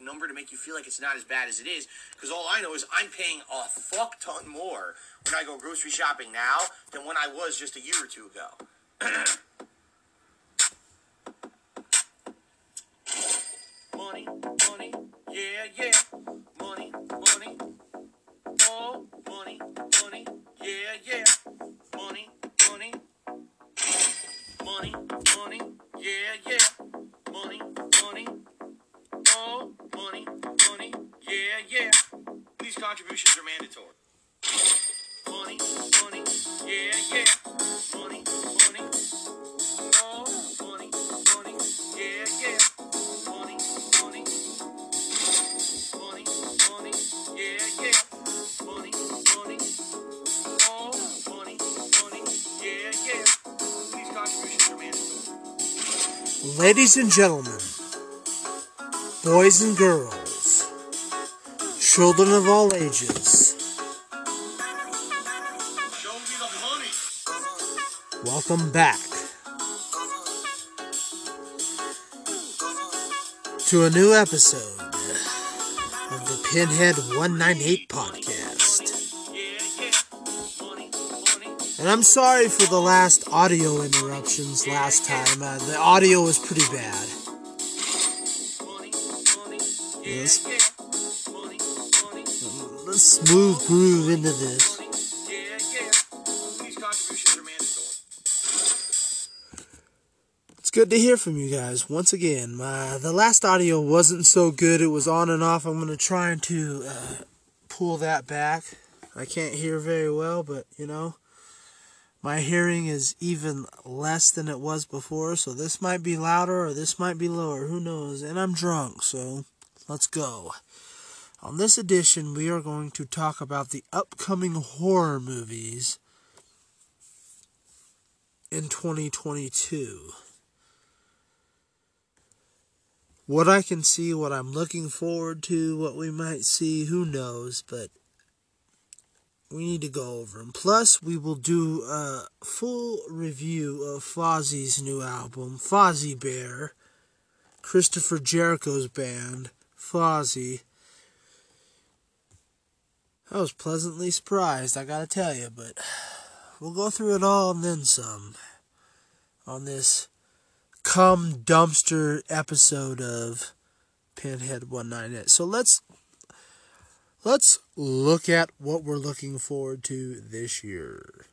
number to make you feel like it's not as bad as it is. Because all I know is I'm paying a fuck ton more when I go grocery shopping now than when I was just a year or two ago. money, money, yeah, yeah. Money, money, oh, money, money, yeah, yeah. Money, money, money, money, yeah, yeah. Money, money, money, money, yeah, yeah. These contributions are mandatory. Money, money, yeah, yeah. Money, money, money, money, yeah, yeah. Money, money, money, money, yeah, yeah. Money, money, money, money, yeah, yeah. These contributions are mandatory. Ladies and gentlemen, boys and girls, children of all ages, welcome back to a new episode of the Pinhead 198 podcast. And I'm sorry for the last audio interruptions last time. Uh, the audio was pretty bad. Money, money, Yes. yeah, money, money, Let's smooth groove into this. yeah, yeah. These contributions are mandatory. It's good to hear from you guys once again. My the last audio wasn't so good. It was on and off. I'm gonna try to uh, pull that back. I can't hear very well, but you know, my hearing is even less than it was before. So this might be louder or this might be lower. Who knows? And I'm drunk, so let's go. On this edition, we are going to talk about the upcoming horror movies in 2022 what I can see, what I'm looking forward to, what we might see, who knows, but we need to go over them. Plus, we will do a full review of Fozzy's new album, Fozzie Bear, Christopher Jericho's band, Fozzy. I was pleasantly surprised, I gotta tell you, but we'll go through it all and then some on this cum dumpster episode of Pinhead 198. So let's let's look at what we're looking forward to this year.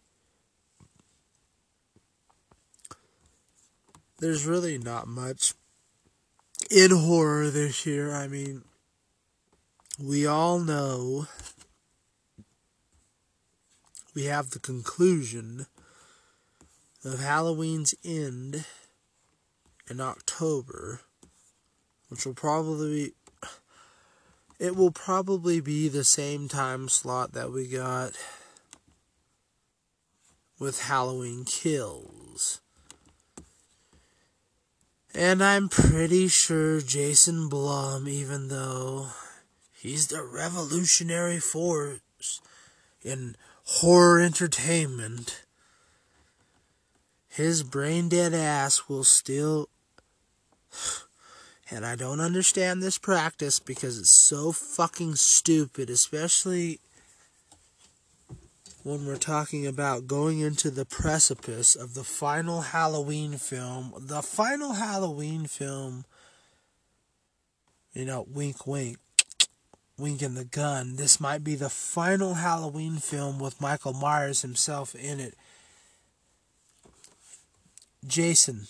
There's really not much in horror this year. I mean, we all know we have the conclusion of Halloween Ends in October, which will probably be, it will probably be the same time slot that we got with Halloween Kills. And I'm pretty sure Jason Blum, even though he's the revolutionary force in horror entertainment, his brain dead ass will still and I don't understand this practice because it's so fucking stupid, especially when we're talking about going into the precipice of the final Halloween film. The final Halloween film, you know, wink, wink, winking the gun. This might be the final Halloween film with Michael Myers himself in it. Jason,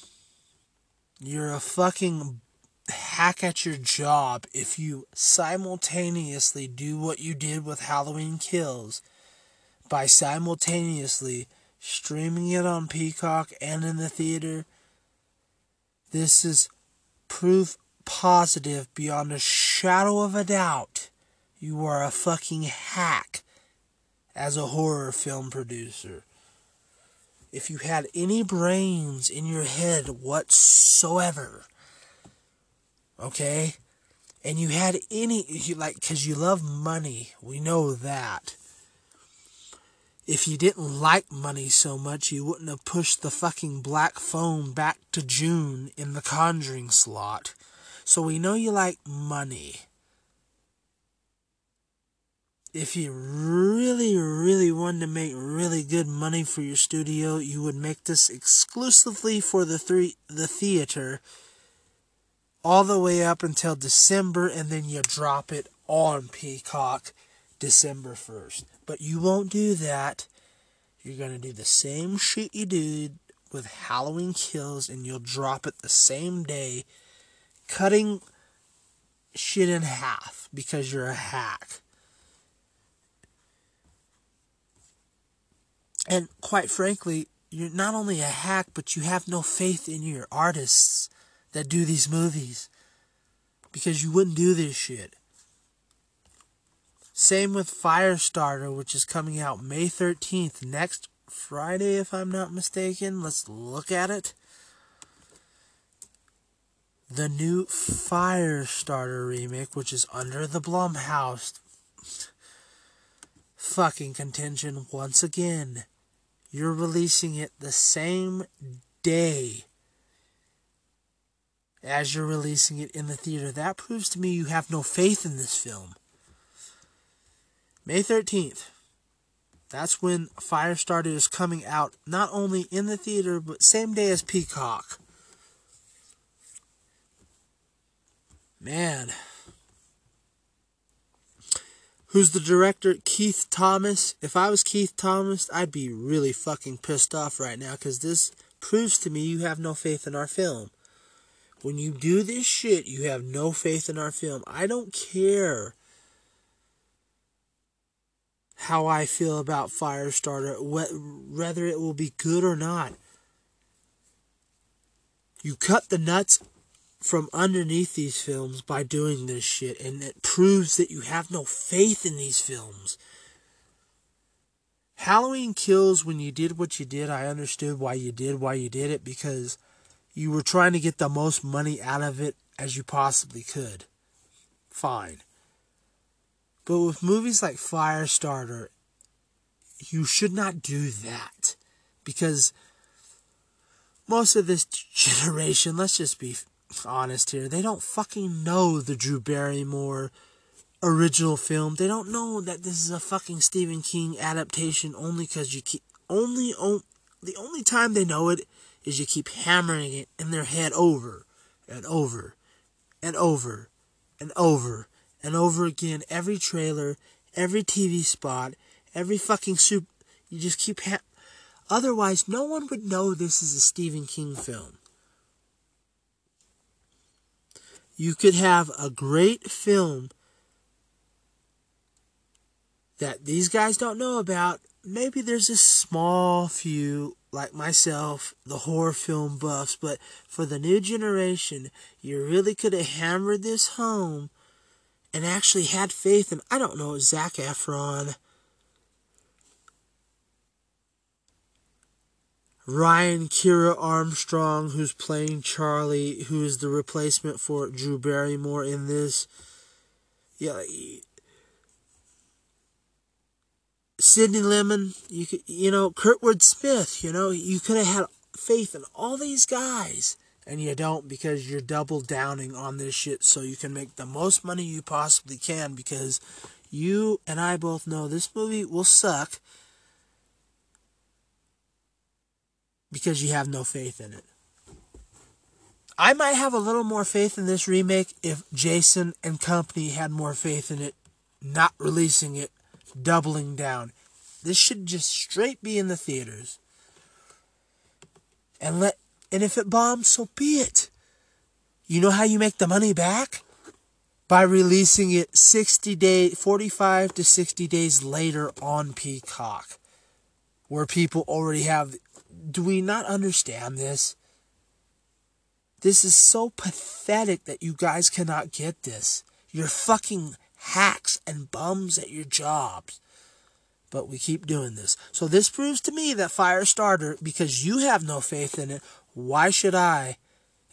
you're a fucking hack at your job if you simultaneously do what you did with Halloween Kills by simultaneously streaming it on Peacock and in the theater. This is proof positive beyond a shadow of a doubt you are a fucking hack as a horror film producer if you had any brains in your head whatsoever, okay, and you had any, like, because you love money, we know that. If you didn't like money so much, you wouldn't have pushed the fucking black phone back to June in the Conjuring slot. So we know you like money. If you really, really wanted to make really good money for your studio, you would make this exclusively for the three the theater all the way up until December and then you drop it on Peacock December 1st. But you won't do that. You're going to do the same shit you did with Halloween Kills and you'll drop it the same day, cutting shit in half because you're a hack. And quite frankly, you're not only a hack, but you have no faith in your artists that do these movies because you wouldn't do this shit. Same with Firestarter, which is coming out May 13th, next Friday, if I'm not mistaken. Let's look at it. The new Firestarter remake, which is under the Blumhouse fucking contention once again. You're releasing it the same day as you're releasing it in the theater. That proves to me you have no faith in this film. May 13th. That's when Firestarter is coming out, not only in the theater, but same day as Peacock. Man. Who's the director? Keith Thomas. If I was Keith Thomas, I'd be really fucking pissed off right now because this proves to me you have no faith in our film. When you do this shit, you have no faith in our film. I don't care how I feel about Firestarter, whether it will be good or not. You cut the nuts from underneath these films by doing this shit, and it proves that you have no faith in these films. Halloween Kills, when you did what you did, I understood why you did why you did it because you were trying to get the most money out of it as you possibly could. Fine. But with movies like Firestarter, you should not do that. Because most of this generation, let's just be honest here, they don't fucking know the Drew Barrymore original film. They don't know that this is a fucking Stephen King adaptation only because you keep. Only, on, the only time they know it is you keep hammering it in their head over and over and over and over and over again. Every trailer, every TV spot, every fucking soup. You just keep. Ha- Otherwise, no one would know this is a Stephen King film. You could have a great film that these guys don't know about. Maybe there's a small few like myself, the horror film buffs, but for the new generation, you really could have hammered this home and actually had faith in, I don't know, Zac Efron, Ryan Kiera Armstrong, who's playing Charlie, who is the replacement for Drew Barrymore in this. Yeah, Sydney Lemmon, you could, you know, Kurtwood Smith, you know, you could have had faith in all these guys, and you don't because you're double downing on this shit so you can make the most money you possibly can because you and I both know this movie will suck because you have no faith in it. I might have a little more faith in this remake if Jason and company had more faith in it, not releasing it doubling down. This should just straight be in the theaters. And let and if it bombs, so be it. You know how you make the money back? By releasing it 60 day 45 to 60 days later on Peacock. Where people already have do we not understand this? This is so pathetic that you guys cannot get this. You're fucking hacks and bums at your jobs. But we keep doing this. So this proves to me that Firestarter, because you have no faith in it, why should I,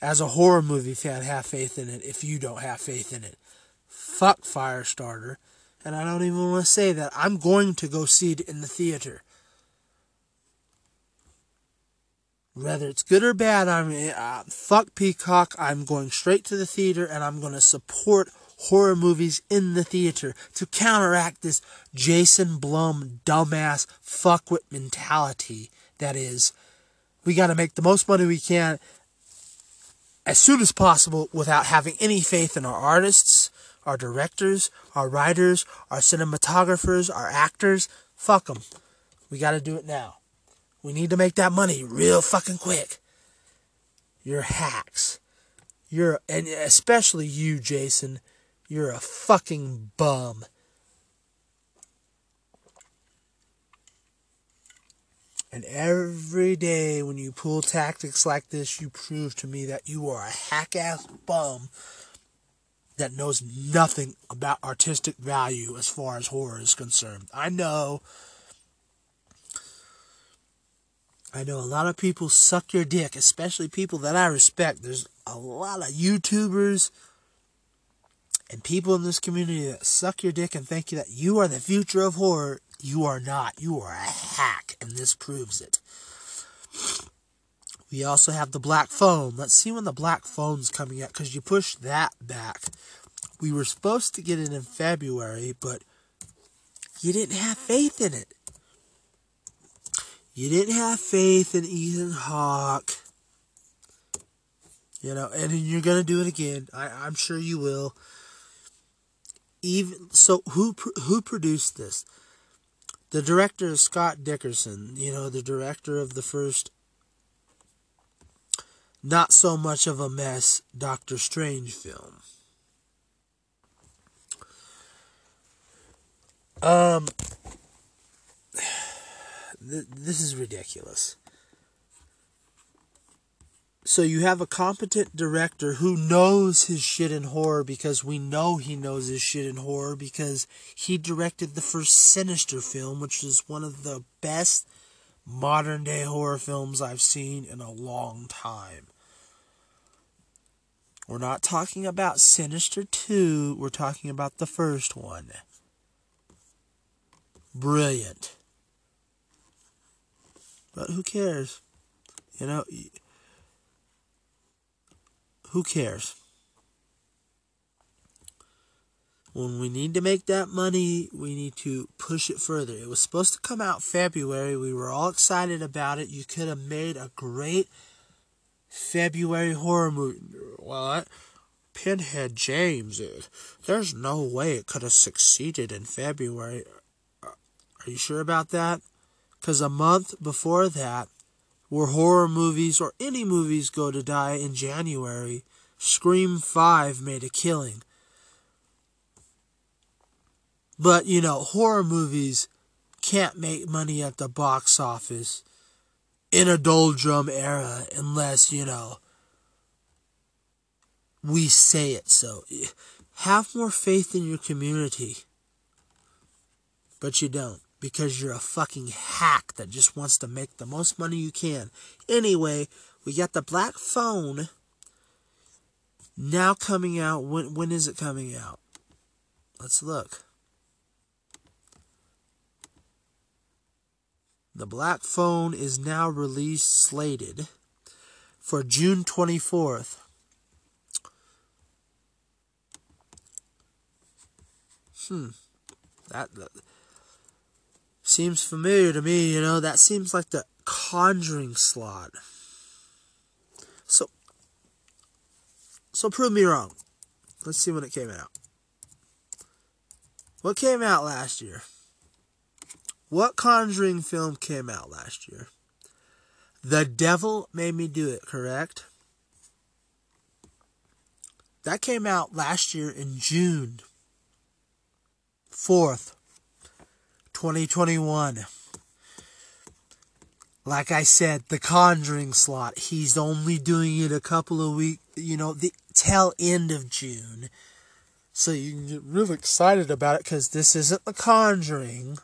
as a horror movie fan, have faith in it if you don't have faith in it? Fuck Firestarter. And I don't even want to say that. I'm going to go see it in the theater. Whether it's good or bad, I'm uh, fuck Peacock. I'm going straight to the theater and I'm going to support horror movies in the theater to counteract this Jason Blum dumbass fuckwit mentality that is we got to make the most money we can as soon as possible without having any faith in our artists, our directors, our writers, our cinematographers, our actors. Fuck them. We got to do it now. We need to make that money real fucking quick. You're hacks. You're, and especially you, Jason, you're a fucking bum. And every day when you pull tactics like this, you prove to me that you are a hack ass bum that knows nothing about artistic value as far as horror is concerned. I know. I know a lot of people suck your dick, especially people that I respect. There's a lot of YouTubers and people in this community that suck your dick and think you that you are the future of horror. You are not. You are a hack, and this proves it. We also have the black phone. Let's see when the black phone's coming out because you pushed that back. We were supposed to get it in February, but you didn't have faith in it. You didn't have faith in Ethan Hawke. You know, and you're gonna do it again. I, I'm sure you will. Even so, who who produced this? The director is Scott Derrickson, you know, the director of the first not so much of a mess Doctor Strange film. Um th- this is ridiculous so you have a competent director who knows his shit in horror because we know he knows his shit in horror because he directed the first Sinister film, which is one of the best modern day horror films I've seen in a long time. We're not talking about Sinister 2, we're talking about the first one. Brilliant. But who cares? You know, who cares? When we need to make that money, we need to push it further. It was supposed to come out February. We were all excited about it. You could have made a great February horror movie. What? Pinhead James. There's no way it could have succeeded in February. Are you sure about that? Because a month before that, where horror movies or any movies go to die in January, Scream 5 made a killing. But, you know, horror movies can't make money at the box office in a doldrum era unless, you know, we say it so. Have more faith in your community. But you don't because you're a fucking hack that just wants to make the most money you can. Anyway, we got the black phone now coming out. When when is it coming out? Let's look. The black phone is now released slated for June 24th. Hmm. That, that Seems familiar to me, you know, that seems like the conjuring slot. So so prove me wrong. Let's see when it came out. What came out last year? What conjuring film came out last year? The Devil Made Me Do It, correct? That came out last year in June 4th. 2021. Like I said, the Conjuring slot, he's only doing it a couple of weeks, you know, the tail end of June. So you can get really excited about it because this isn't The Conjuring,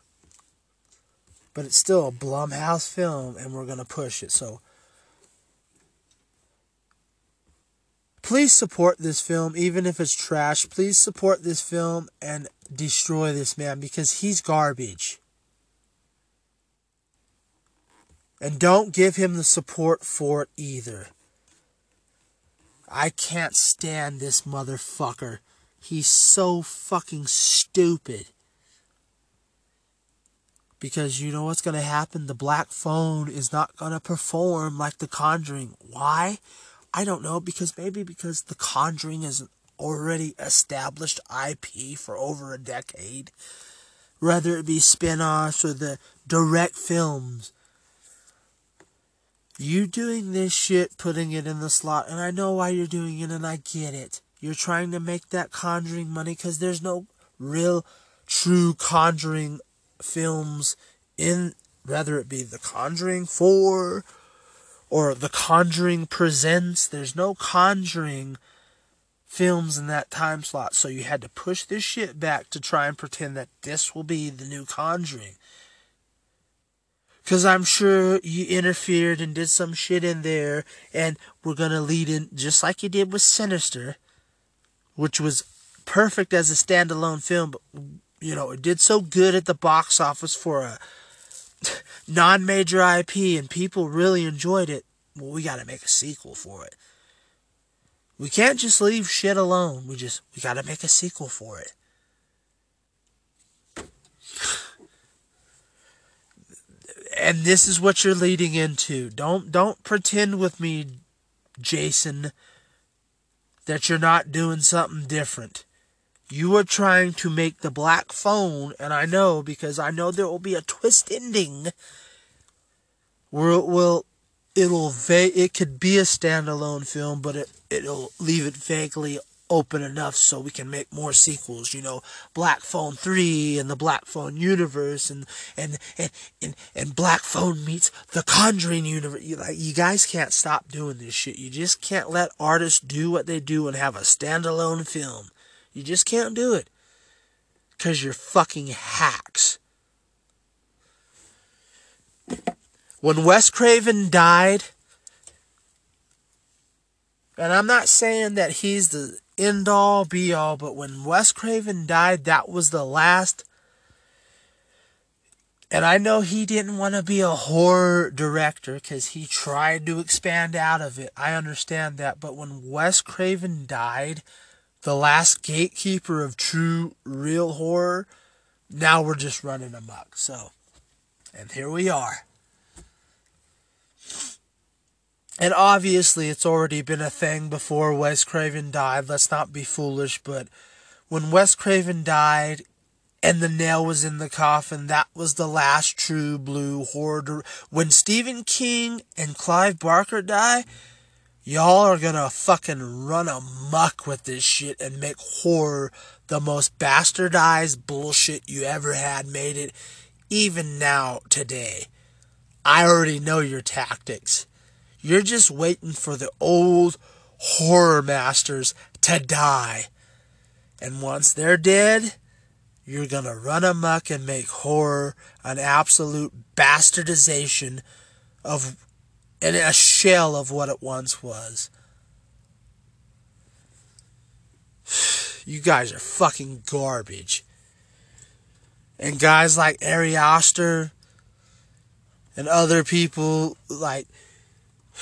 but it's still a Blumhouse film and we're going to push it. So please support this film, even if it's trash. Please support this film and destroy this man because he's garbage. And don't give him the support for it either. I can't stand this motherfucker. He's so fucking stupid. Because you know what's going to happen? The black phone is not going to perform like The Conjuring. Why? I don't know. Because maybe because The Conjuring is an already established IP for over a decade. Whether it be spin offs or the direct films. You doing this shit, putting it in the slot, and I know why you're doing it, and I get it. You're trying to make that conjuring money because there's no real, true conjuring films in, whether it be The Conjuring 4 or The Conjuring Presents. There's no conjuring films in that time slot, so you had to push this shit back to try and pretend that this will be the new Conjuring. Because I'm sure you interfered and did some shit in there, and we're going to lead in, just like you did with Sinister, which was perfect as a standalone film, but, you know, it did so good at the box office for a non major IP, and people really enjoyed it. Well, we got to make a sequel for it. We can't just leave shit alone. We just, we got to make a sequel for it. and this is what you're leading into. Don't don't pretend with me, Jason, that you're not doing something different. You are trying to make the black phone, and I know because I know there will be a twist ending where it will it'll va- it could be a standalone film, but it it'll leave it vaguely open enough so we can make more sequels, you know, Black Phone 3 and the Black Phone universe and and and and, and Black Phone meets the Conjuring universe. You, like you guys can't stop doing this shit. You just can't let artists do what they do and have a standalone film. You just can't do it. Cuz you're fucking hacks. When Wes Craven died, and I'm not saying that he's the end all be all, but when Wes Craven died, that was the last. And I know he didn't want to be a horror director because he tried to expand out of it. I understand that. But when Wes Craven died, the last gatekeeper of true, real horror, now we're just running amok. So, and here we are. And obviously, it's already been a thing before Wes Craven died. Let's not be foolish, but when Wes Craven died and the nail was in the coffin, that was the last true blue horror. When Stephen King and Clive Barker die, y'all are gonna fucking run amok with this shit and make horror the most bastardized bullshit you ever had made it, even now, today. I already know your tactics. You're just waiting for the old horror masters to die. And once they're dead, you're to run amuck and make horror an absolute bastardization of and a shell of what it once was. You guys are fucking garbage. And guys like Ari Aster and other people like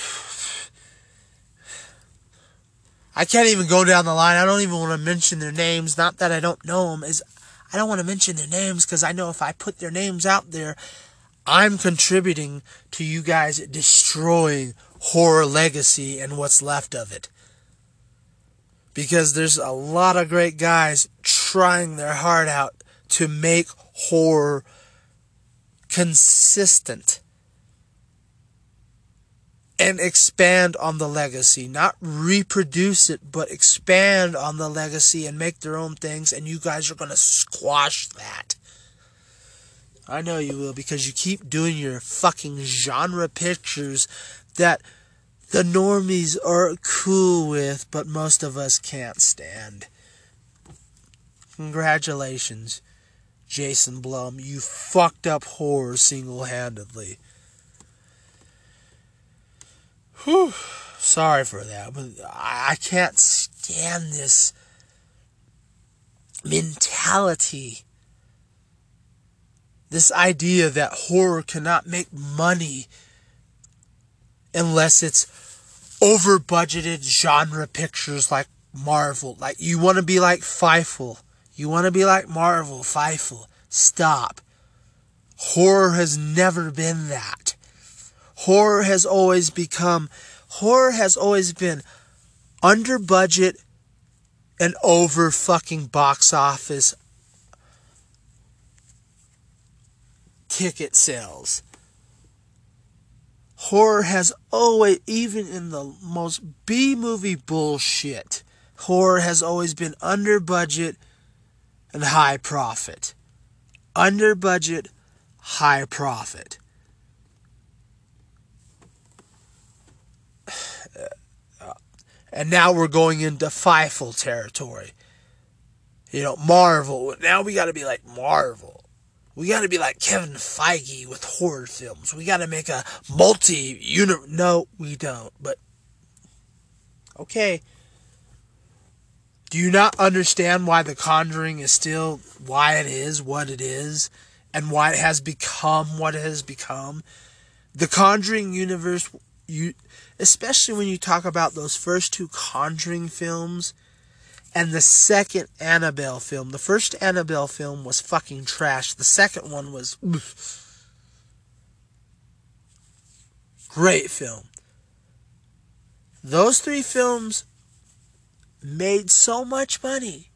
I can't even go down the line. I don't even want to mention their names. Not that I don't know them. Is I don't want to mention their names because I know if I put their names out there, I'm contributing to you guys destroying horror legacy and what's left of it. Because there's a lot of great guys trying their heart out to make horror consistent and expand on the legacy. Not reproduce it, but expand on the legacy and make their own things, and you guys are going to squash that. I know you will because you keep doing your fucking genre pictures that the normies are cool with, but most of us can't stand. Congratulations, Jason Blum. You fucked up horror single handedly. Whew, sorry for that, but I can't stand this mentality. This idea that horror cannot make money unless it's over budgeted genre pictures like Marvel. Like you want to be like Fievel. You want to be like Marvel, Fievel. Stop. Horror has never been that. Horror has always become horror has always been under budget and over fucking box office ticket sales. Horror has always, even in the most B movie bullshit, horror has always been under budget and high profit. Under budget, high profit. And now we're going into Fievel territory. You know, Marvel. Now we got to be like Marvel. We got to be like Kevin Feige with horror films. We got to make a multi uni No, we don't. But okay. Do you not understand why The Conjuring is still why it is what it is and why it has become what it has become? The Conjuring universe you especially when you talk about those first two Conjuring films and the second Annabelle film. The first Annabelle film was fucking trash. The second one was great film. Those three films made so much money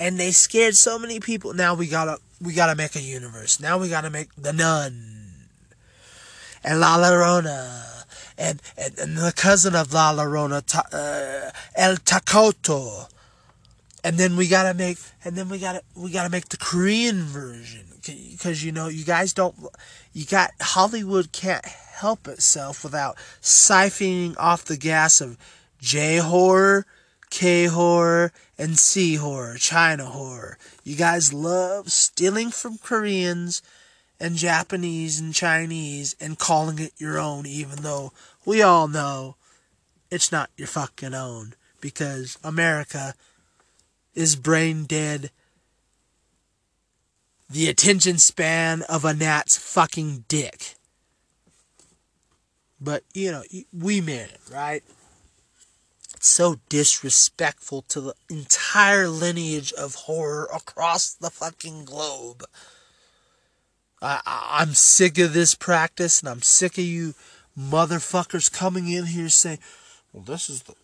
and they scared so many people. Now we gotta we gotta make a universe. Now we gotta make the Nun and La Llorona and, and, and the cousin of La Llorona, uh, El Takoto. And then we gotta make, and then we gotta, we gotta make the Korean version. Cause you know, you guys don't, you got, Hollywood can't help itself without siphoning off the gas of J horror, K horror, and C horror, China horror. You guys love stealing from Koreans and Japanese and Chinese and calling it your own, even though we all know it's not your fucking own because America is brain dead. The attention span of a gnat's fucking dick. But, you know, we made it, right? It's so disrespectful to the entire lineage of horror across the fucking globe. I, I'm sick of this practice, and I'm sick of you motherfuckers coming in here saying, "Well, this is the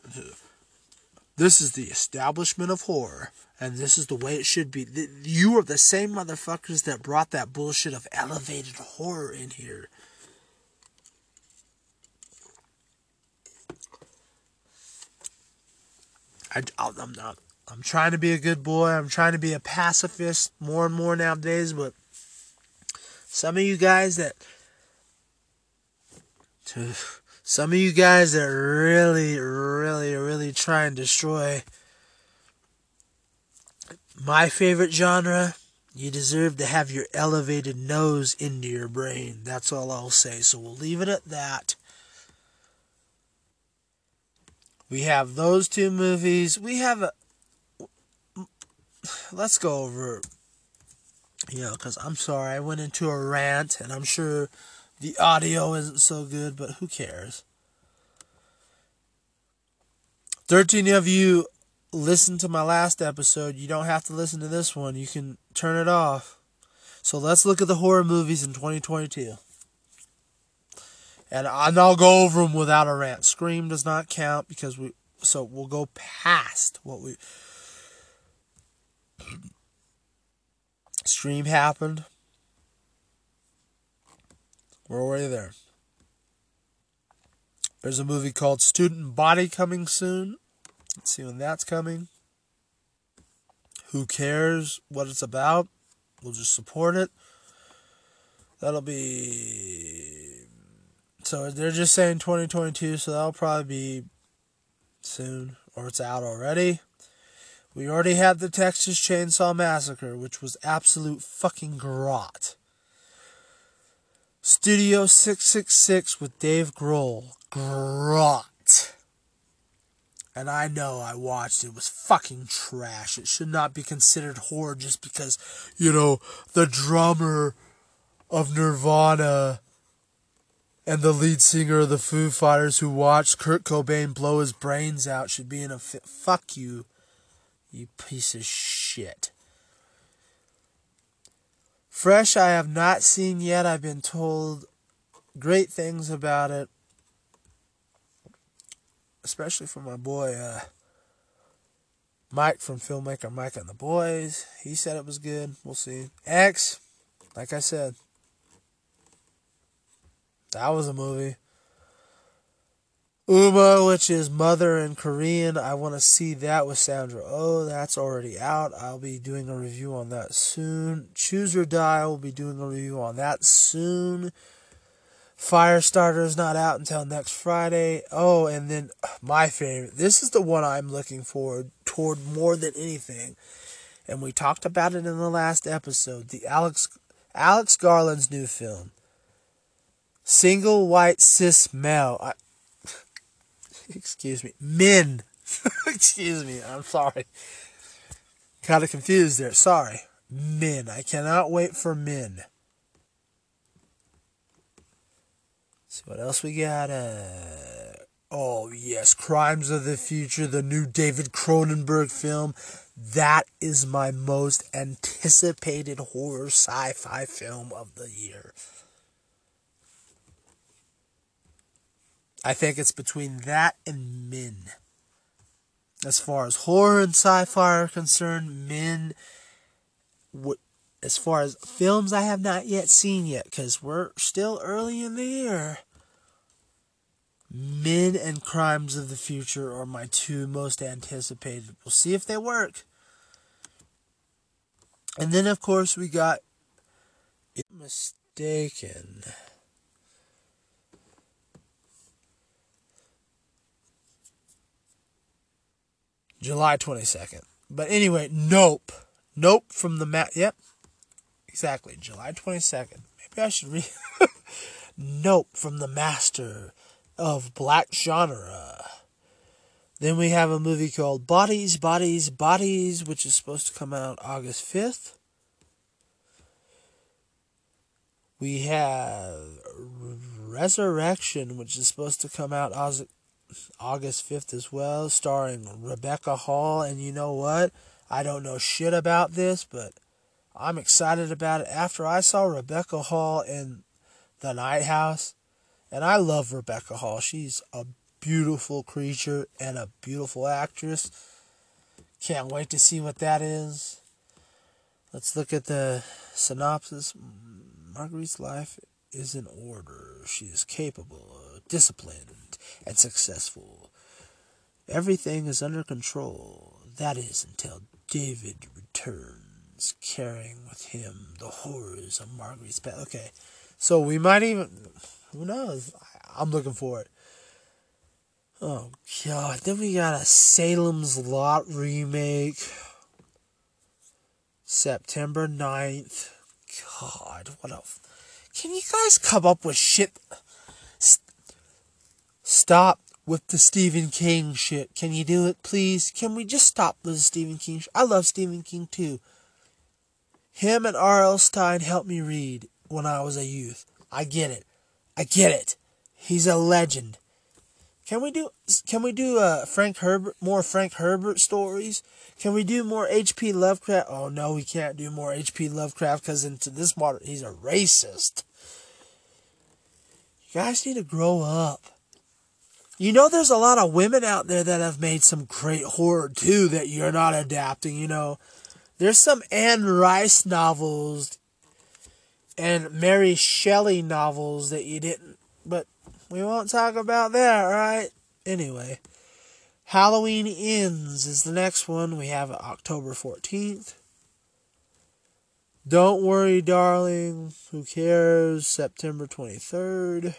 this is the establishment of horror, and this is the way it should be." You are the same motherfuckers that brought that bullshit of elevated horror in here. I, I'm not. I'm trying to be a good boy. I'm trying to be a pacifist more and more nowadays, but some of you guys that some of you guys that really, really, really try and destroy my favorite genre, you deserve to have your elevated nose into your brain. That's all I'll say. So we'll leave it at that. We have those two movies. We have a. Let's go over you know, because I'm sorry, I went into a rant, and I'm sure the audio isn't so good, but who cares? 13 of you listened to my last episode. You don't have to listen to this one, you can turn it off. So let's look at the horror movies in 2022. And I'll go over them without a rant. Scream does not count because we. So we'll go past what we. Stream happened. We're already there. There's a movie called Student Body coming soon. Let's see when that's coming. Who cares what it's about? We'll just support it. That'll be. So they're just saying 2022, so that'll probably be soon, or it's out already. We already had the Texas Chainsaw Massacre, which was absolute fucking grot. Studio 666 with Dave Grohl. Grot. And I know I watched it. it was fucking trash. It should not be considered horror just because, you know, the drummer of Nirvana and the lead singer of the Foo Fighters who watched Kurt Cobain blow his brains out should be in a fit. Fuck you, you piece of shit. Fresh, I have not seen yet. I've been told great things about it, especially from my boy uh, Mike from filmmaker Mike and the Boys. He said it was good. We'll see. X, like I said, that was a movie. Umma, which is mother in Korean. I want to see that with Sandra Oh, that's already out. I'll be doing a review on that soon. Choose or Die, I will be doing a review on that soon. Firestarter is not out until next Friday. Oh, and then my favorite. This is the one I'm looking forward toward more than anything. And we talked about it in the last episode. The Alex Alex Garland's new film. Single white cis male. I, excuse me. Men. excuse me. I'm sorry. Kind of confused there. Sorry. Men. I cannot wait for men. see what else we got. Uh, oh yes, Crimes of the Future, the new David Cronenberg film. That is my most anticipated horror sci-fi film of the year. I think it's between that and Men. As far as horror and sci-fi are concerned, Men. As far as films I have not yet seen yet, because we're still early in the year. Men and Crimes of the Future are my two most anticipated. We'll see if they work. And then, of course, we got Mistaken. July 22nd. But anyway, Nope. Nope from the mat. Yep. Exactly. July 22nd. Maybe I should read. nope from the master of black genre. Then we have a movie called Bodies, Bodies, Bodies, which is supposed to come out August 5th. We have Resurrection, which is supposed to come out August 5th as well, starring Rebecca Hall. And you know what? I don't know shit about this, but I'm excited about it. After I saw Rebecca Hall in The Night House, and I love Rebecca Hall, she's a beautiful creature and a beautiful actress. Can't wait to see what that is. Let's look at the synopsis. Marguerite's life is in order. She is capable, disciplined, and successful. Everything is under control. That is until David returns, carrying with him the horrors of Marguerite's past. Okay, so we might even. Who knows? I'm looking for it. Oh, God. Then we got a Salem's Lot remake. September 9th. God, what a. Can you guys come up with shit? Stop with the Stephen King shit. Can you do it, please? Can we just stop with the Stephen King shit? I love Stephen King too. Him and R.L. Stine helped me read when I was a youth. I get it. I get it. He's a legend. Can we do can we do uh Frank Herbert more Frank Herbert stories? Can we do more H.P. Lovecraft? Oh no, we can't do more H.P. Lovecraft because into this modern he's a racist. You guys need to grow up. You know, there's a lot of women out there that have made some great horror too that you're not adapting. You know, there's some Anne Rice novels and Mary Shelley novels that you didn't, but we won't talk about that, right? Anyway, Halloween Ends is the next one. We have October 14th. Don't worry, darling. Who cares? September 23rd.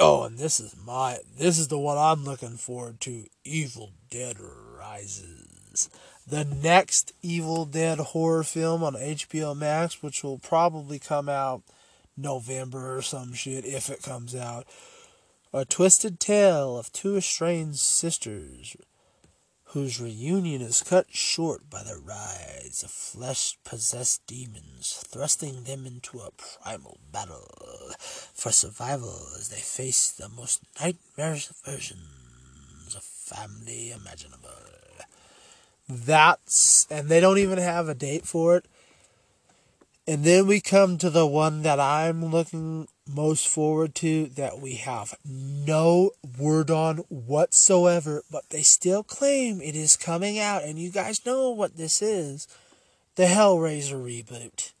Oh, and this is my this is the one I'm looking forward to. Evil Dead Rises. The next Evil Dead horror film on HBO Max, which will probably come out November or some shit if it comes out. A twisted tale of two estranged sisters whose reunion is cut short by the rise of flesh possessed demons, thrusting them into a primal battle for survival as they face the most nightmarish versions of family imaginable. That's, and they don't even have a date for it. And then we come to the one that I'm looking most forward to that we have no word on whatsoever, but they still claim it is coming out, and you guys know what this is the Hellraiser reboot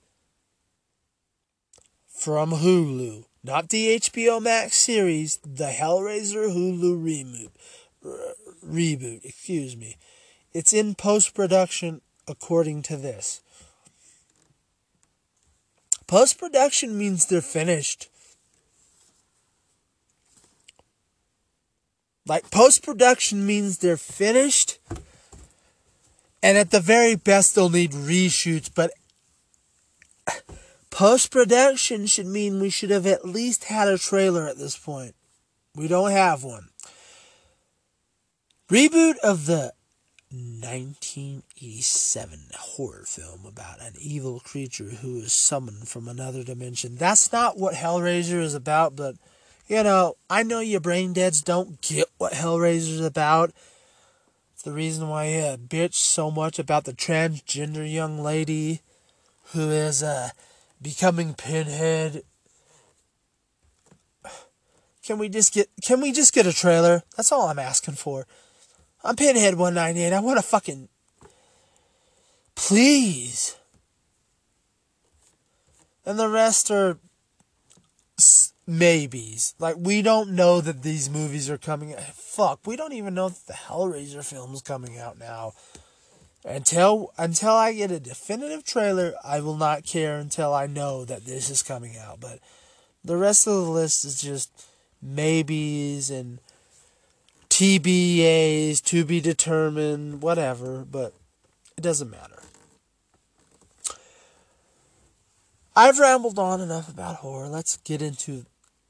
from Hulu. Not the HBO Max series, the Hellraiser Hulu reboot. Reboot, excuse me. It's in post production according to this. Post production means they're finished. Like post production means they're finished. And at the very best they'll need reshoots, but post production should mean we should have at least had a trailer at this point. We don't have one. Reboot of the 1987 horror film about an evil creature who is summoned from another dimension. That's not what Hellraiser is about, but you know, I know you brain deads don't get what Hellraiser's about. It's the reason why you bitch so much about the transgender young lady who is uh, becoming Pinhead. Can we just get can we just get a trailer? That's all I'm asking for. I'm Pinhead 198. I want to fucking please. And the rest are maybes. Like we don't know that these movies are coming. Fuck, we don't even know that the Hellraiser film's coming out now. Until until I get a definitive trailer, I will not care until I know that this is coming out. But the rest of the list is just maybes and TBAs to be determined, whatever, but it doesn't matter. I've rambled on enough about horror. Let's get into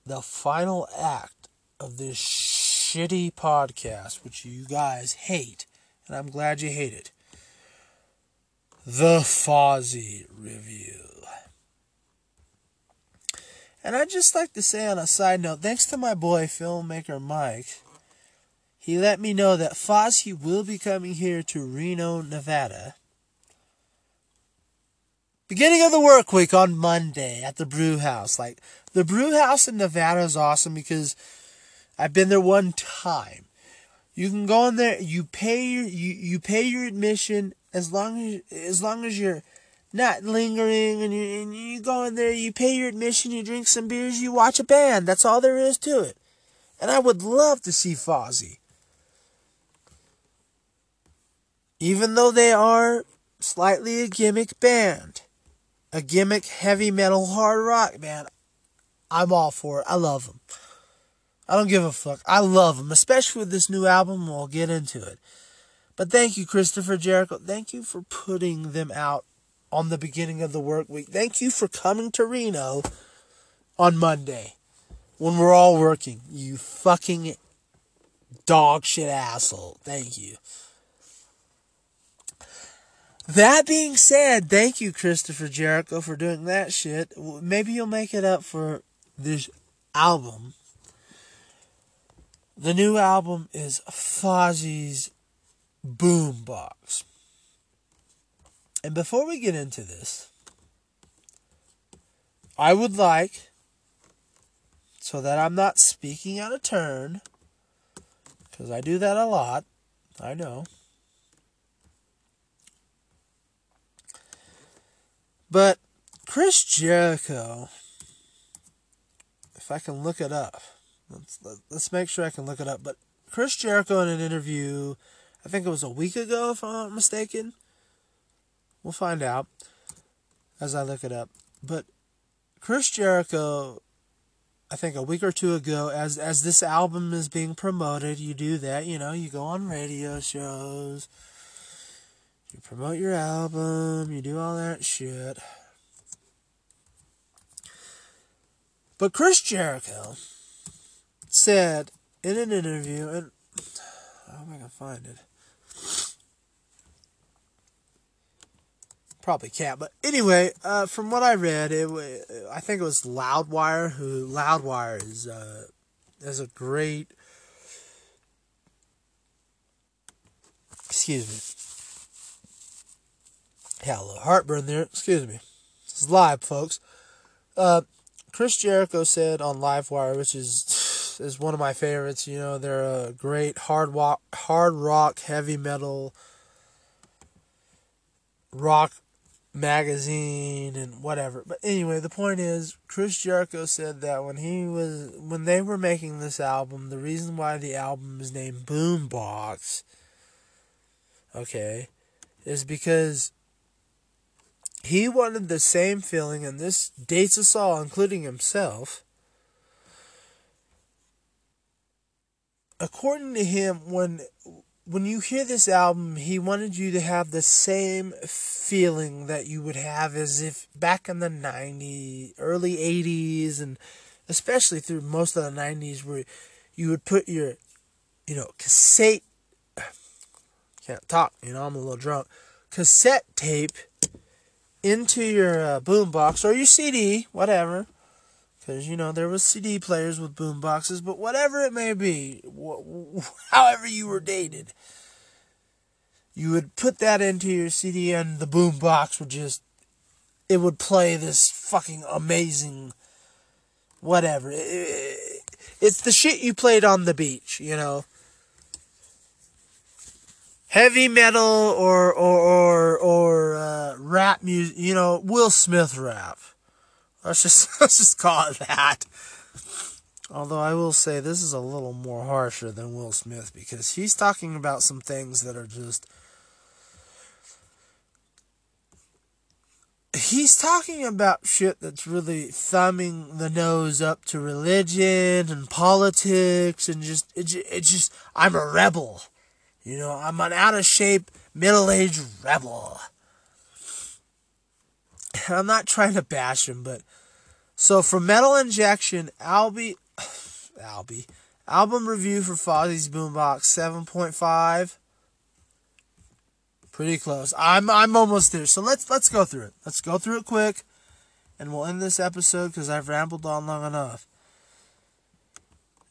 the final act of this shitty podcast, which you guys hate, and I'm glad you hate it. The Fozzy Review. And I'd just like to say on a side note, thanks to my boy filmmaker Mike, he let me know that Fozzy will be coming here to Reno, Nevada. Beginning of the work week on Monday at the brew house. Like, the brew house in Nevada is awesome because I've been there one time. You can go in there, you pay your you, you pay your admission as long as as long as you're not lingering and you, and you go in there, you pay your admission, you drink some beers, you watch a band. That's all there is to it. And I would love to see Fozzy. Even though they are slightly a gimmick band, a gimmick heavy metal hard rock band, I'm all for it. I love them. I don't give a fuck. I love them, especially with this new album. We'll get into it. But thank you, Christopher Jericho. Thank you for putting them out on the beginning of the work week. Thank you for coming to Reno on Monday when we're all working. You fucking dog shit asshole. Thank you. That being said, thank you, Christopher Jericho, for doing that shit. Maybe you'll make it up for this album. The new album is Fozzy's Boombox. And before we get into this, I would like, so that I'm not speaking out of turn, because I do that a lot, I know. But Chris Jericho, if I can look it up, let's, let's make sure I can look it up. But Chris Jericho in an interview, I think it was a week ago, if I'm not mistaken. We'll find out as I look it up. But Chris Jericho, I think a week or two ago, as as this album is being promoted, you do that. You know, you go on radio shows you promote your album, you do all that shit. But Chris Jericho said in an interview, and I'm I can find it. Probably can't, but anyway, uh, from what I read, it I think it was Loudwire who Loudwire is uh, is a great excuse me yeah, a little heartburn there. Excuse me. This is live, folks. Uh, Chris Jericho said on Livewire, which is is one of my favorites. You know, they're a great hard rock, hard rock, heavy metal, rock magazine and whatever. But anyway, the point is, Chris Jericho said that when he was when they were making this album, the reason why the album is named Boombox, okay, is because he wanted the same feeling, and this dates us all, including himself. According to him, when when you hear this album, he wanted you to have the same feeling that you would have as if back in the 90s, early 80s, and especially through most of the 90s, where you would put your, you know, cassette, can't talk, you know, I'm a little drunk, cassette tape into your uh, boombox or your CD, whatever. Because, you know, there was CD players with boomboxes, but whatever it may be, wh- however you were dated, you would put that into your CD and the boombox would just, it would play this fucking amazing, whatever. It, it, it's the shit you played on the beach, you know heavy metal or or or, or uh, rap music. You know, Will Smith rap. Let's just let's just call it that. Although I will say this is a little more harsher than Will Smith because he's talking about some things that are just. He's talking about shit that's really thumbing the nose up to religion and politics and just it, it just I'm a rebel. You know, I'm an out of shape middle aged rebel. I'm not trying to bash him, but so for Metal Injection, Albie, Albie, album review for Fozzy's Boombox, seven point five. Pretty close. I'm I'm almost there. So let's let's go through it. Let's go through it quick, and we'll end this episode because I've rambled on long enough.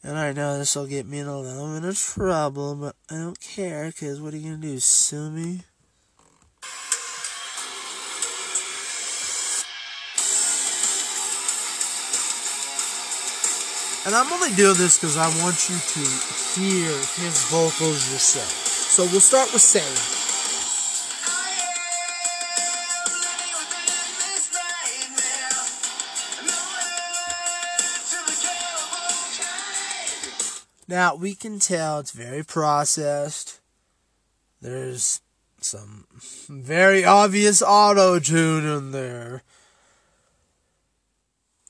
And I know this will get me in a little bit of trouble, but I don't care because what are you gonna do? Sue me? And I'm only doing this because I want you to hear his vocals yourself. So we'll start with saying. Now we can tell it's very processed. There's some very obvious auto tune in there.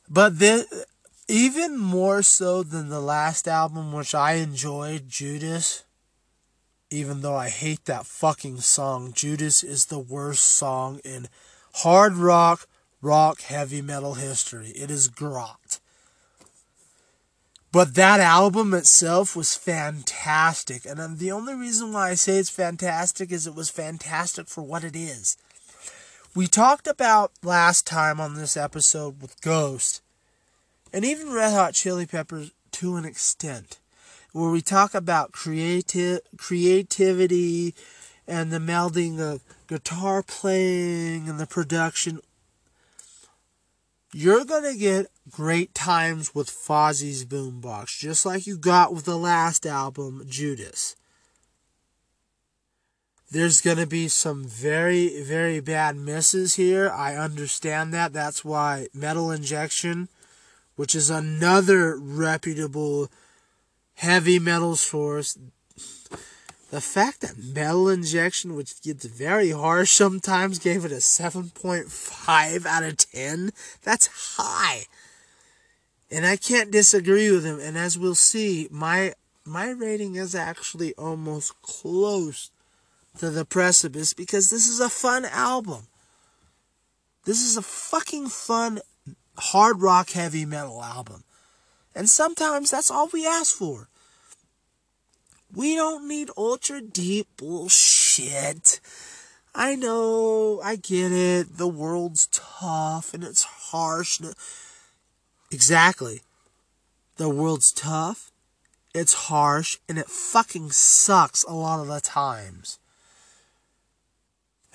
But then even more so than the last album, which I enjoyed, Judas. Even though I hate that fucking song, Judas is the worst song in hard rock, rock, heavy metal history. It is grot. But that album itself was fantastic. And the only reason why I say it's fantastic is it was fantastic for what it is. We talked about last time on this episode with Ghost and even Red Hot Chili Peppers to an extent, where we talk about creative creativity and the melding of guitar playing and the production. You're gonna get great times with Fozzy's Boombox, just like you got with the last album, Judas. There's to be some very, very bad misses here. I understand that. That's why Metal Injection which is another reputable heavy metal source. The fact that Metal Injection, which gets very harsh sometimes, gave it a 7.5 out of 10, that's high. And I can't disagree with him. And as we'll see, my my rating is actually almost close to the precipice because this is a fun album. This is a fucking fun hard rock heavy metal album. And sometimes that's all we ask for. We don't need ultra deep bullshit. I know, I get it. The world's tough and it's harsh. Exactly. The world's tough, it's harsh, and it fucking sucks a lot of the times.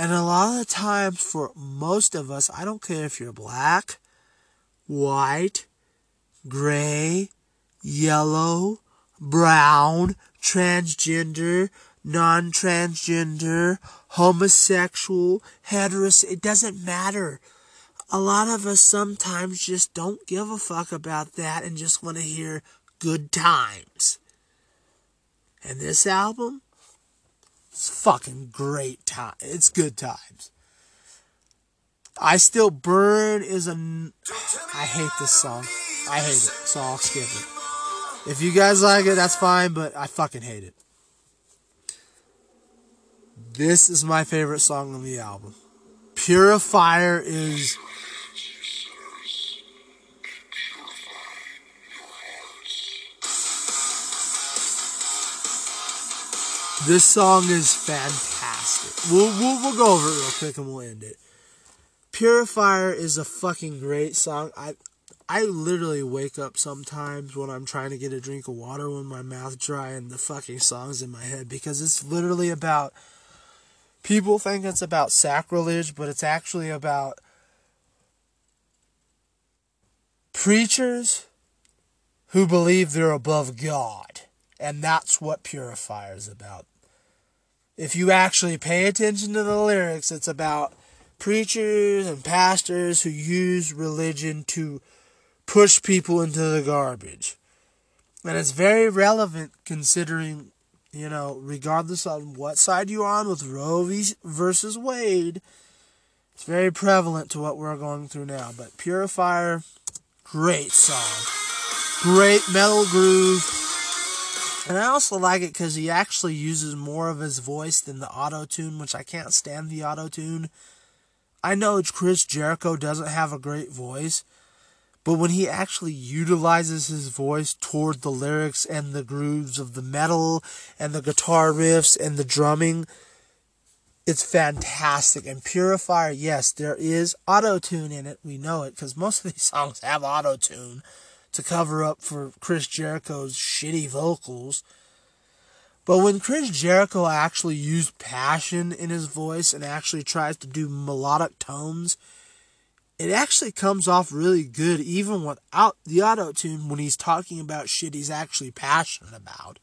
And a lot of the times, for most of us, I don't care if you're black, white, gray, yellow, brown, transgender, non transgender, homosexual, heterosexual, it doesn't matter. A lot of us sometimes just don't give a fuck about that and just want to hear good times. And this album, it's fucking great time. It's good times. I Still Burn is a. I hate this song. I hate it, so I'll skip it. If you guys like it, that's fine, but I fucking hate it. This is my favorite song on the album. Purifier is. This song is fantastic. We'll, we'll, we'll go over it real quick and we'll end it. Purifier is a fucking great song. I I literally wake up sometimes when I'm trying to get a drink of water when my mouth dry and the fucking song's in my head because it's literally about people think it's about sacrilege, but it's actually about preachers who believe they're above God. And that's what Purifier is about. If you actually pay attention to the lyrics, it's about preachers and pastors who use religion to push people into the garbage. And it's very relevant considering you know, regardless on what side you're on with Roe versus Wade, it's very prevalent to what we're going through now. But Purifier, great song. Great metal groove. And I also like it because he actually uses more of his voice than the auto tune, which I can't stand the auto tune. I know Chris Jericho doesn't have a great voice, but when he actually utilizes his voice toward the lyrics and the grooves of the metal and the guitar riffs and the drumming, it's fantastic. And Purifier, yes, there is auto tune in it. We know it because most of these songs have auto tune to cover up for Chris Jericho's shitty vocals. But when Chris Jericho actually used passion in his voice and actually tries to do melodic tones, it actually comes off really good even without the auto tune when he's talking about shit he's actually passionate about.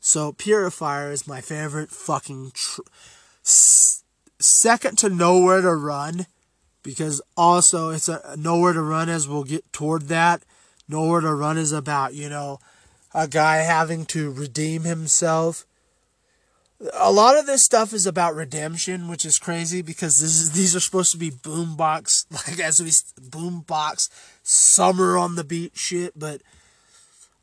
So Purifier is my favorite fucking tr- s- second to Nowhere to Run because also it's a Nowhere to Run as we'll get toward that. Nowhere to Run is about, you know, a guy having to redeem himself a lot of this stuff is about redemption, which is crazy because this is these are supposed to be boombox like as we boombox summer on the beat shit, but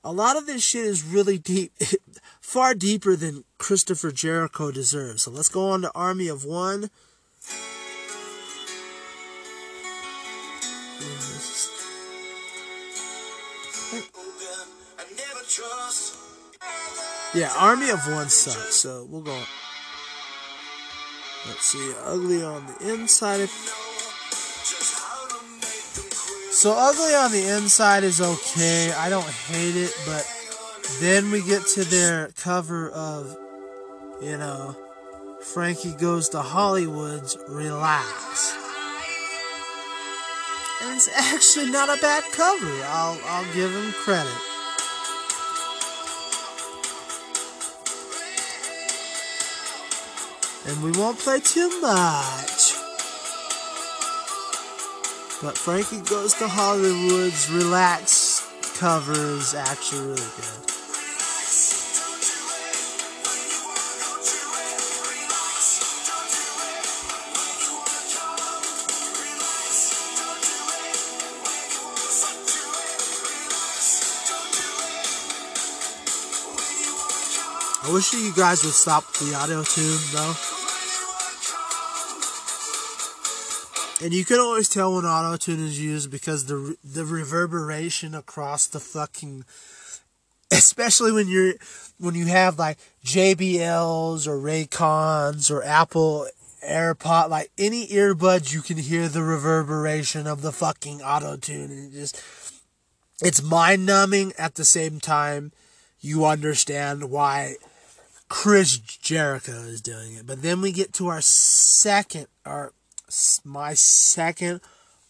a lot of this shit is really deep, far deeper than Christopher Jericho deserves. So let's go on to Army of One. Yeah, Army of One sucks, so we'll go. Let's see, Ugly on the inside. So Ugly on the inside is okay. I don't hate it, but then we get to their cover of, you know, Frankie Goes to Hollywood's Relax. And it's actually not a bad cover. I'll I'll give him credit. And we won't play too much. But Frankie Goes to Hollywood's Relax cover is actually really good. I wish you guys would stop the auto tune though. And you can always tell when auto tune is used because the the reverberation across the fucking especially when you're when you have like JBLs or Raycons or Apple AirPod, like any earbuds, you can hear the reverberation of the fucking auto tune, and it just it's mind numbing. At the same time, you understand why Chris Jericho is doing it. But then we get to our second, our my second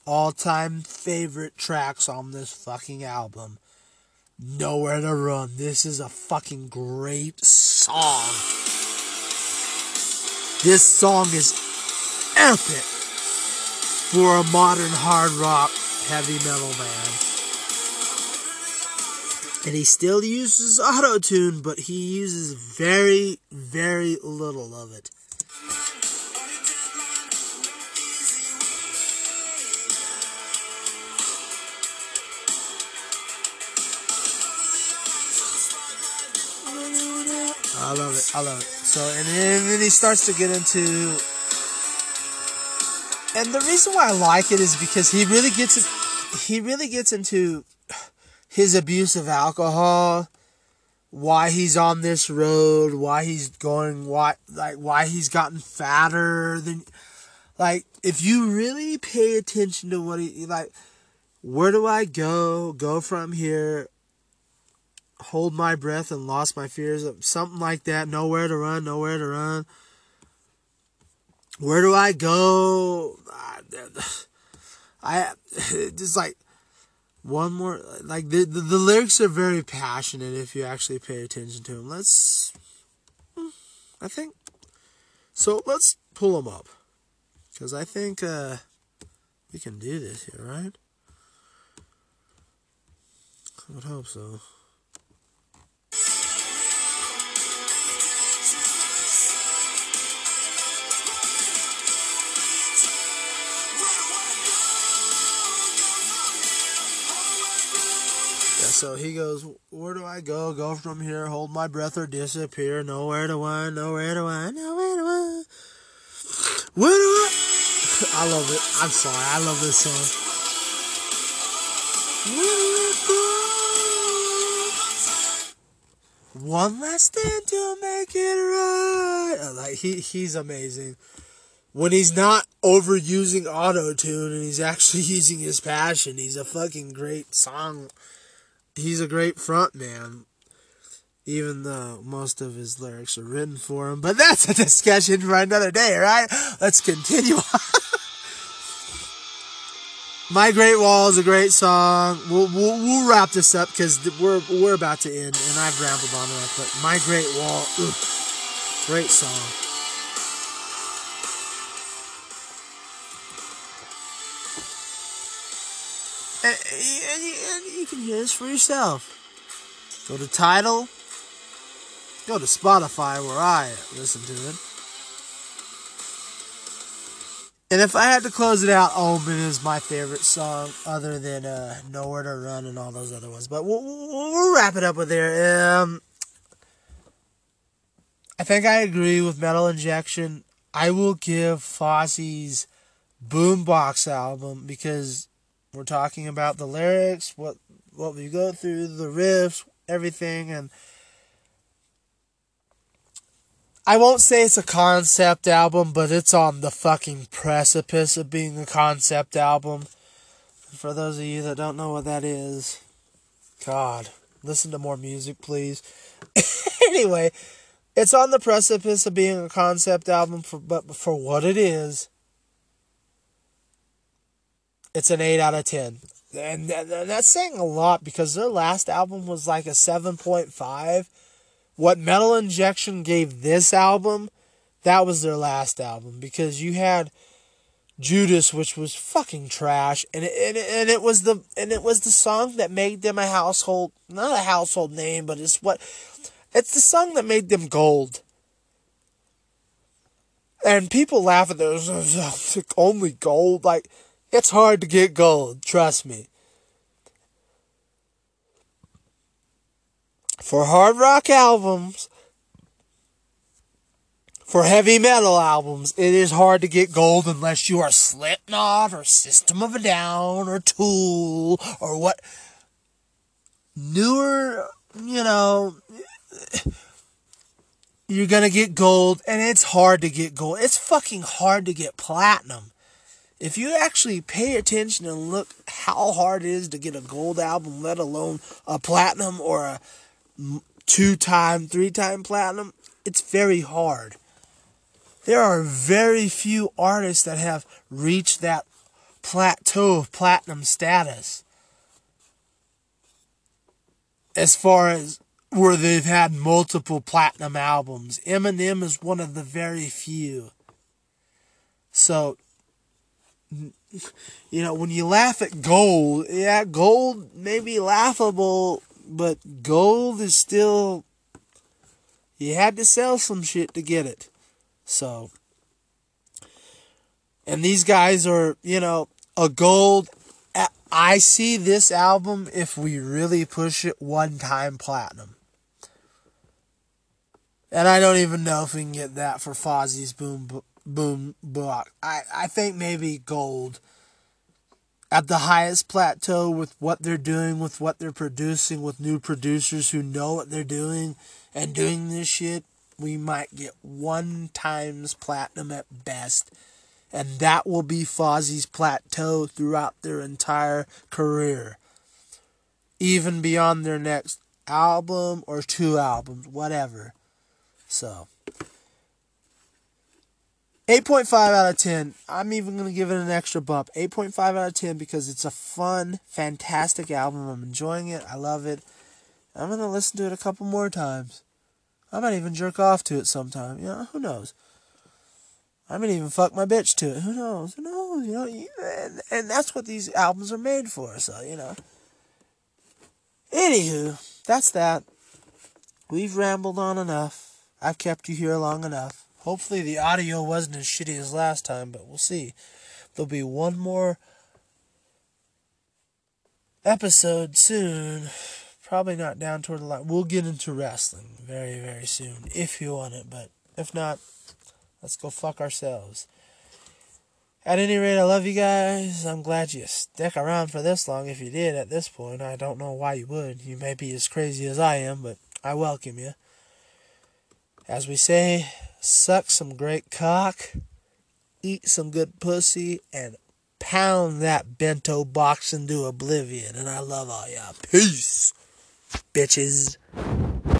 all-time favorite tracks on this fucking album. Nowhere to Run. This is a fucking great song. This song is epic for a modern hard rock heavy metal band. And he still uses auto tune, but he uses very, very little of it. I love it. I love it. So, and then, then he starts to get into. And the reason why I like it is because he really gets. He really gets into his abuse of alcohol, why he's on this road, why he's going, why like why he's gotten fatter than, like if you really pay attention to what he like, where do I go? Go from here hold my breath and lost my fears something like that. Nowhere to run nowhere to run. Where do i go? I just like one more like the, the, the lyrics are very passionate if you actually pay attention to them let's i think so let's pull them up. Because i think uh we can do this here right? I would hope so so he goes, Where do I go? Go from here, hold my breath or disappear. Nowhere to run, nowhere to run, nowhere to run. Where do I? I love it. I'm sorry. I love this song. One last thing to make it right. Like he he's amazing. When he's not overusing auto tune and he's actually using his passion, he's a fucking great song he's a great front man, even though most of his lyrics are written for him. But that's a discussion for another day, right? Let's continue My Great Wall is a great song. We'll, we'll, we'll wrap this up because we're, we're about to end and I've rambled on enough. But My Great Wall, ugh, great song. You can hear this for yourself. Go to Tidal. Go to Spotify where I listen to it. And if I had to close it out, Omen is my favorite song, other than uh, Nowhere to Run and all those other ones. But we'll, we'll wrap it up with there. Um, I think I agree with Metal Injection. I will give Fozzy's Boombox album because we're talking about the lyrics, what what we go through, the riffs, everything, and I won't say it's a concept album, but it's on the fucking precipice of being a concept album. For those of you that don't know what that is, God, listen to more music, please. anyway, it's on the precipice of being a concept album, for, but for what it is, it's an 8 out of 10. And that's saying a lot because their last album was like a 7.5. What Metal Injection gave this album, that was their last album because you had Judas, which was fucking trash, and it, and it, and it was the and it was the song that made them a household, not a household name, but it's what, it's the song that made them gold. And people laugh at those, only gold, like it's hard to get gold, trust me. For hard rock albums, for heavy metal albums, it is hard to get gold unless you are Slipknot or System of a Down or Tool or what newer you know, you're gonna get gold, and it's hard to get gold. It's fucking hard to get platinum. If you actually pay attention and look how hard it is to get a gold album, let alone a platinum or a two time, three time platinum, it's very hard. There are very few artists that have reached that plateau of platinum status. As far as where they've had multiple platinum albums, Eminem is one of the very few. So, you know, when you laugh at gold, yeah, gold may be laughable, but gold is still. You had to sell some shit to get it. So. And these guys are, you know, a gold. I see this album if we really push it one time platinum. And I don't even know if we can get that for Fozzy's Boom Boom Book. I, I think maybe gold at the highest plateau with what they're doing, with what they're producing, with new producers who know what they're doing and doing this shit. We might get one times platinum at best and that will be Fozzy's plateau throughout their entire career, even beyond their next album or two albums, whatever. So, 8.5 out of 10. I'm even going to give it an extra bump. 8.5 out of 10 because it's a fun, fantastic album. I'm enjoying it. I love it. I'm going to listen to it a couple more times. I might even jerk off to it sometime. You know, who knows? I might even fuck my bitch to it. Who knows? Who knows? You know, and, and that's what these albums are made for. So you know. Anywho, that's that. We've rambled on enough. I've kept you here long enough. Hopefully the audio wasn't as shitty as last time, but we'll see. There'll be one more episode soon. Probably not down toward the line. We'll get into wrestling very, very soon if you want it, but if not, Let's go fuck ourselves. At any rate, I love you guys. I'm glad you stuck around for this long. If you did at this point, I don't know why you would. You may be as crazy as I am, but I welcome you. As we say, suck some great cock, eat some good pussy, and pound that bento box into oblivion. And I love all y'all. Peace, bitches.